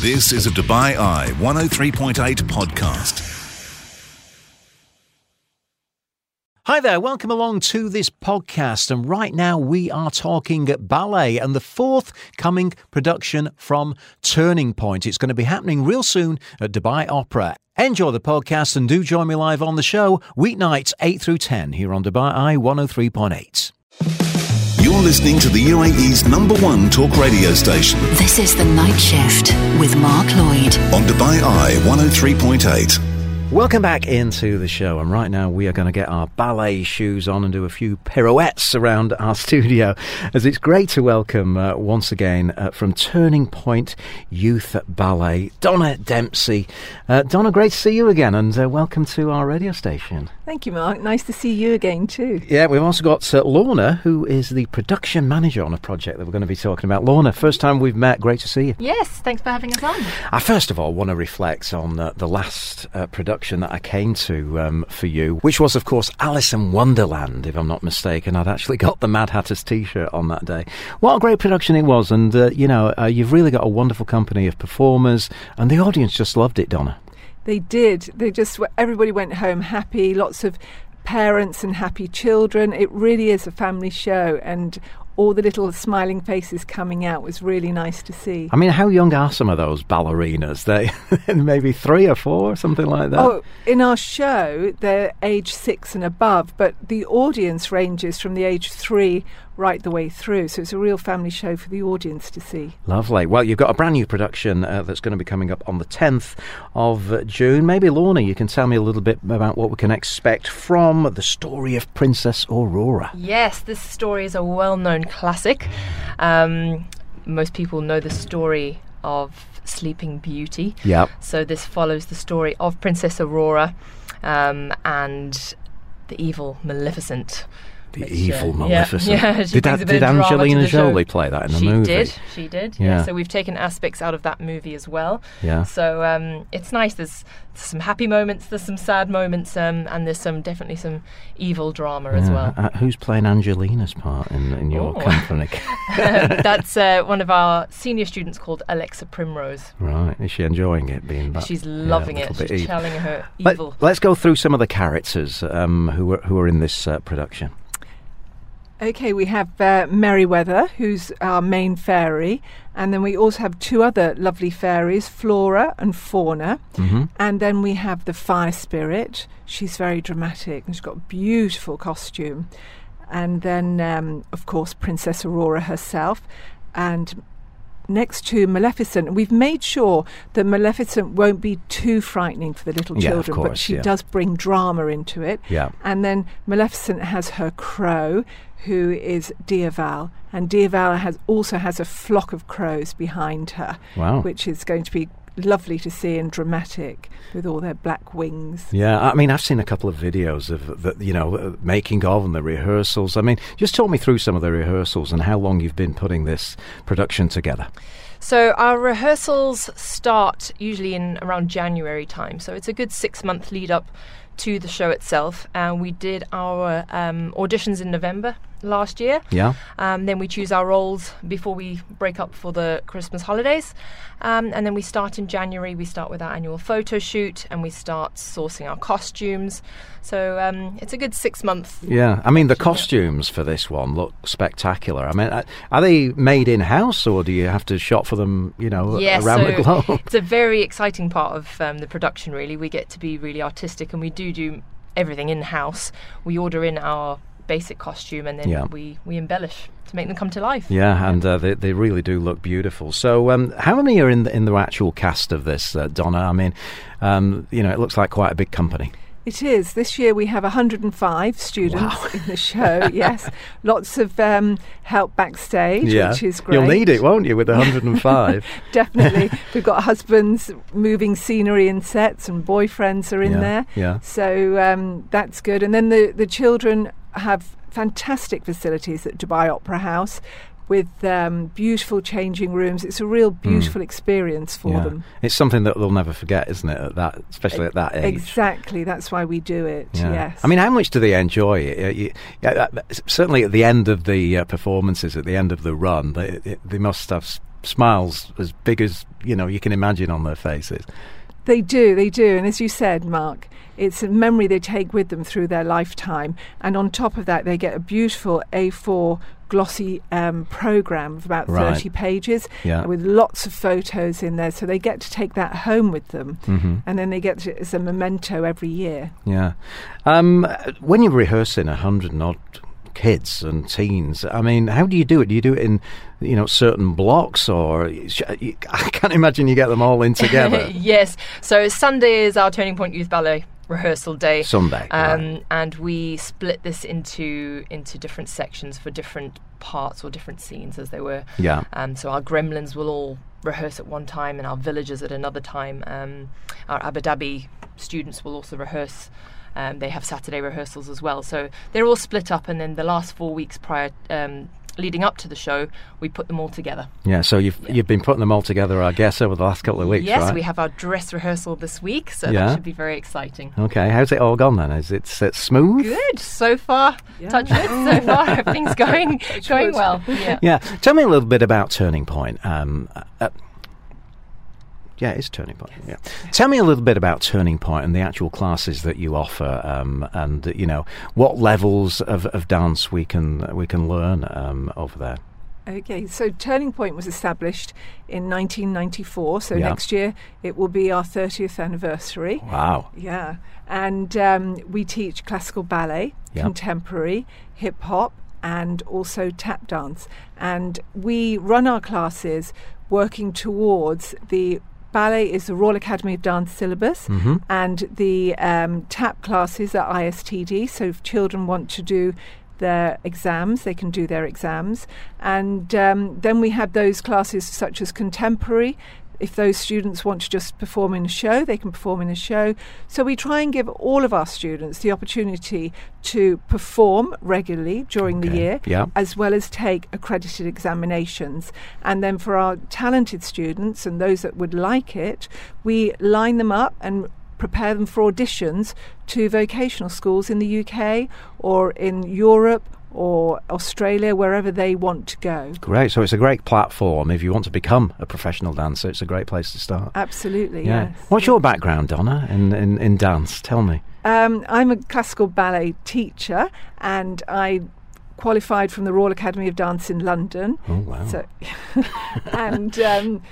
This is a Dubai Eye 103.8 podcast. Hi there, welcome along to this podcast. And right now we are talking ballet and the forthcoming production from Turning Pointe. It's going to be happening real soon at Dubai Opera. Enjoy the podcast and do join me live on the show, weeknights 8 through 10 here on Dubai Eye 103.8. You're listening to the UAE's number one talk radio station This is The Night Shift with Mark Lloyd. on Dubai Eye 103.8. Welcome back into the show, and right now we are going to get our ballet shoes on and do a few pirouettes around our studio. As it's great to welcome uh, once again uh, from Turning Pointe Youth Ballet, Donna Dempsey. Uh, Donna, great to see you again, and uh, welcome to our radio station. Thank you, Mark. Nice to see you again, too. Yeah, we've also got uh, Lorna, who is the production manager on a project that we're going to be talking about. Lorna, first time we've met, great to see you. Yes, thanks for having us on. I first of all want to reflect on uh, the last uh, production that I came to um, for you, which was, of course, Alice in Wonderland, if I'm not mistaken. I'd actually got the Mad Hatter's t shirt on that day. What a great production it was, and uh, you know, uh, you've really got a wonderful company of performers, and the audience just loved it, Donna. They did. They just, everybody went home happy, lots of parents and happy children. It really is a family show, and all the little smiling faces coming out was really nice to see. I mean, how young are some of those ballerinas? They maybe three or four, something like that. Oh, in our show, they're age six and above, but the audience ranges from the age three right the way through. So it's a real family show for the audience to see. Lovely. Well, you've got a brand new production uh, that's going to be coming up on the 10th of June. Maybe, Lorna, you can tell me a little bit about what we can expect from the story of Princess Aurora. Yes, this story is a well known classic. Um, most people know the story of Sleeping Beauty. Yep. So this follows the story of Princess Aurora um, and the evil Maleficent. The which, evil uh, Maleficent. Yeah, she did that, did of drama to Angelina. Jolie play that in the she movie? She did. She did. Yeah. Yeah. So we've taken aspects out of that movie as well. Yeah. So um, it's nice. There's some happy moments. There's some sad moments, um, and there's some definitely some evil drama as well. Uh, who's playing Angelina's part in, in your Oh. company? That's uh, one of our senior students called Alexa Primrose. right. Is she enjoying it being back? She's yeah, loving it. She's evil. channeling her Let, us go through some of the characters um, who, are, who are in this uh, production. Okay, we have uh, Merryweather, who's our main fairy, and then we also have two other lovely fairies, Flora and Fauna. hmm And then we have the fire spirit. She's very dramatic and she's got a beautiful costume. And then, um, of course, Princess Aurora herself. And next to Maleficent, we've made sure that Maleficent won't be too frightening for the little Yeah, children, but she yeah. does bring drama into it. Yeah. And then Maleficent has her crow, who is Diaval, and Diaval has also has a flock of crows behind her, Wow. which is going to be lovely to see and dramatic with all their black wings. Yeah, I mean, I've seen a couple of videos of the, you know, uh, making of and the rehearsals. I mean, just talk me through some of the rehearsals and how long you've been putting this production together. So our rehearsals start usually in around January time. So it's a good six month lead up to the show itself. And we did our um, auditions in November last year. Yeah. Um, then we choose our roles before we break up for the Christmas holidays. Um, and then we start in January. We start with our annual photo shoot and we start sourcing our costumes. So um, it's a good six month. Yeah, I mean the costumes for this one look spectacular. I mean, uh, are they made in house or do you have to shop for them? You know, Yeah, around the globe. It's a very exciting part of um, the production, really. We get to be really artistic and we do do everything in house. We order in our basic costume and then Yeah. we, we embellish to make them come to life. Yeah, and uh, they they really do look beautiful. So, um, how many are in the, in the actual cast of this, uh, Donna? I mean, um, you know, it looks like quite a big company. It is. This year we have 105 students in the show, yes. Lots of um, help backstage, which is great. you'll need it, won't you, with 105? Definitely. We've got husbands moving scenery and sets, and boyfriends are in Yeah, there. yeah. So um, that's good. And then the, the children have fantastic facilities at Dubai Opera House with um, beautiful changing rooms. It's a real beautiful experience for Hmm. Yeah. them. It's something that they'll never forget, isn't it? At that, especially at that age. Exactly. That's why we do it. Yeah. Yes. I mean, how much do they enjoy it? Uh, certainly at the end of the uh, performances, at the end of the run, they, they- they must have smiles as big as you know you can imagine on their faces. They do, they do. And as you said, Mark, it's a memory they take with them through their lifetime. And on top of that, they get a beautiful A4 glossy um, program of about Right. 30 pages Yeah. with lots of photos in there. So they get to take that home with them. hmm And then they get it as a memento every year. Yeah. Um, when you're rehearsing a hundred and odd kids and teens, I mean, how do you do it? Do you do it in, you know, certain blocks, or I can't imagine you get them all in together. yes. So Sunday is our Turning Pointe Youth Ballet rehearsal day. Sunday, Um, right. and we split this into into different sections for different parts or different scenes as they were. Yeah. Um, so our gremlins will all rehearse at one time, and our villagers at another time. Um, our Abu Dhabi students will also rehearse. Um, they have Saturday rehearsals as well, so they're all split up. And then the last four weeks prior, um, leading up to the show, we put them all together. Yeah. So you've you've been putting them all together, I guess, over the last couple of weeks, yes, right? we have our dress rehearsal this week, so Yeah. that should be very exciting. Okay. How's it all gone then? Is it uh, smooth? Good so far. Yeah. Touch wood. So far, everything's going going well. Yeah. Yeah. Tell me a little bit about Turning Pointe. Um, uh, yeah, it's Turning Pointe. Yeah. Tell me a little bit about Turning Pointe and the actual classes that you offer, um, and you know what levels of, of dance we can we can learn um, over there. Okay, so Turning Pointe was established in 1994. So Yeah. next year it will be our 30th anniversary. Wow. Yeah, and um, we teach classical ballet, Yeah. contemporary, hip hop, and also tap dance. And we run our classes working towards the ballet is the Royal Academy of Dance syllabus, Mm-hmm. and the um, tap classes are ISTD. So if children want to do their exams, they can do their exams. And um, then we have those classes such as contemporary. If those students want to just perform in a show, they can perform in a show. So we try and give all of our students the opportunity to perform regularly during the year, Yeah. as well as take accredited examinations. And then for our talented students and those that would like it, we line them up and prepare them for auditions to vocational schools in the UK or in Europe or Australia, wherever they want to go. Great. So it's a great platform if you want to become a professional dancer. It's a great place to start. Absolutely, yeah. yes. What's your background, Donna, in, in, in dance? Tell me. Um, I'm a classical ballet teacher and I qualified from the Royal Academy of Dance in London. Oh wow. So, and um,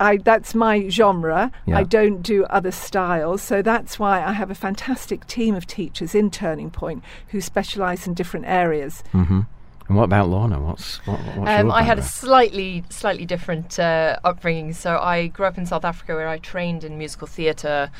I, that's my genre. Yeah. I don't do other styles. So that's why I have a fantastic team of teachers in Turning Pointe who specialise in different areas. hmm And what about Lorna? What's what, what's Um, your I had a slightly slightly different uh, upbringing. So I grew up in South Africa, where I trained in musical theatre,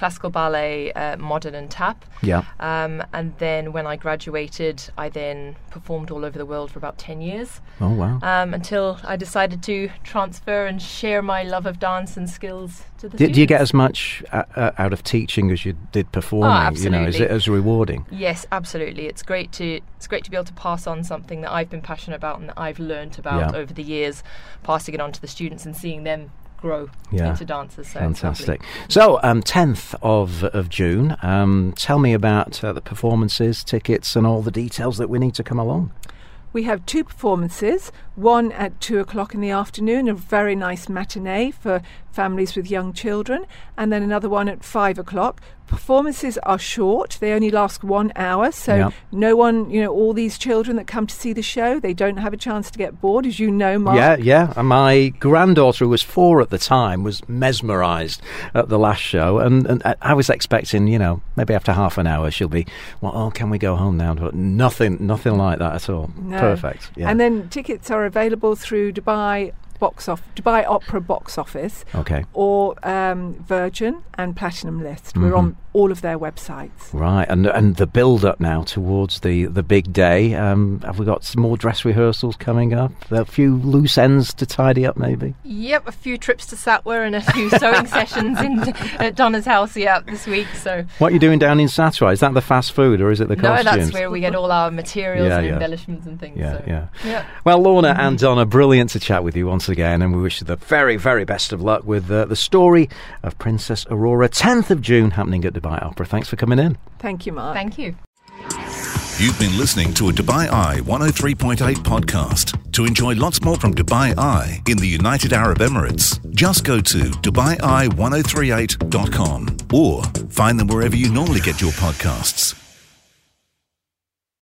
classical ballet, uh, modern, and tap. yeah. Um, and then when I graduated, I then performed all over the world for about ten years, Oh wow. um, until I decided to transfer and share my love of dance and skills to the. Did you get as much uh, uh, out of teaching as you did performing? You know, is it as rewarding? Yes, absolutely. It's great to it's great to be able to pass on something that I've been passionate about and that I've learnt about Yeah. over the years, passing it on to the students and seeing them grow Yeah. into dancers. So. Fantastic. So, um, 10th of, of June, um, tell me about uh, the performances, tickets, and all the details that we need to come along. We have two performances, one at two o'clock in the afternoon, a very nice matinee for families with young children, and then another one at five o'clock. Performances are short, they only last one hour, so Yeah. no one, you know, all these children that come to see the show, they don't have a chance to get bored, as you know, Mark. Yeah, yeah. And my granddaughter, who was four at the time, was mesmerised at the last show, and, and I- I was expecting, you know, maybe after half an hour she'll be, well, oh, can we go home now? But nothing, nothing like that at all. No. Perfect. Yeah. And then tickets are available through Dubai box off Dubai Opera box office okay. or um, Virgin and Platinum List. We're on all of their websites. Right, and and the build up now towards the, the big day. Um, have we got some more dress rehearsals coming up? A few loose ends to tidy up, maybe. Yep, a few trips to Satwa and a few sewing sessions in at Donna's house. Yeah, this week. So What are you doing down in Satwa? Is that the fast food or is it the no, that's where we get all our materials Yeah, and yeah. embellishments and things. Yeah, so. yeah. yeah. Well, Lorna and Donna, brilliant to chat with you once again, and we wish you the very, very best of luck with uh, the story of Princess Aurora, 10th of June, happening at Dubai Opera. Thanks for coming in. Thank you, Mark. Thank you. You've been listening to a Dubai Eye 103.8 podcast. To enjoy lots more from Dubai Eye in the United Arab Emirates, just go to DubaiEye1038.com or find them wherever you normally get your podcasts.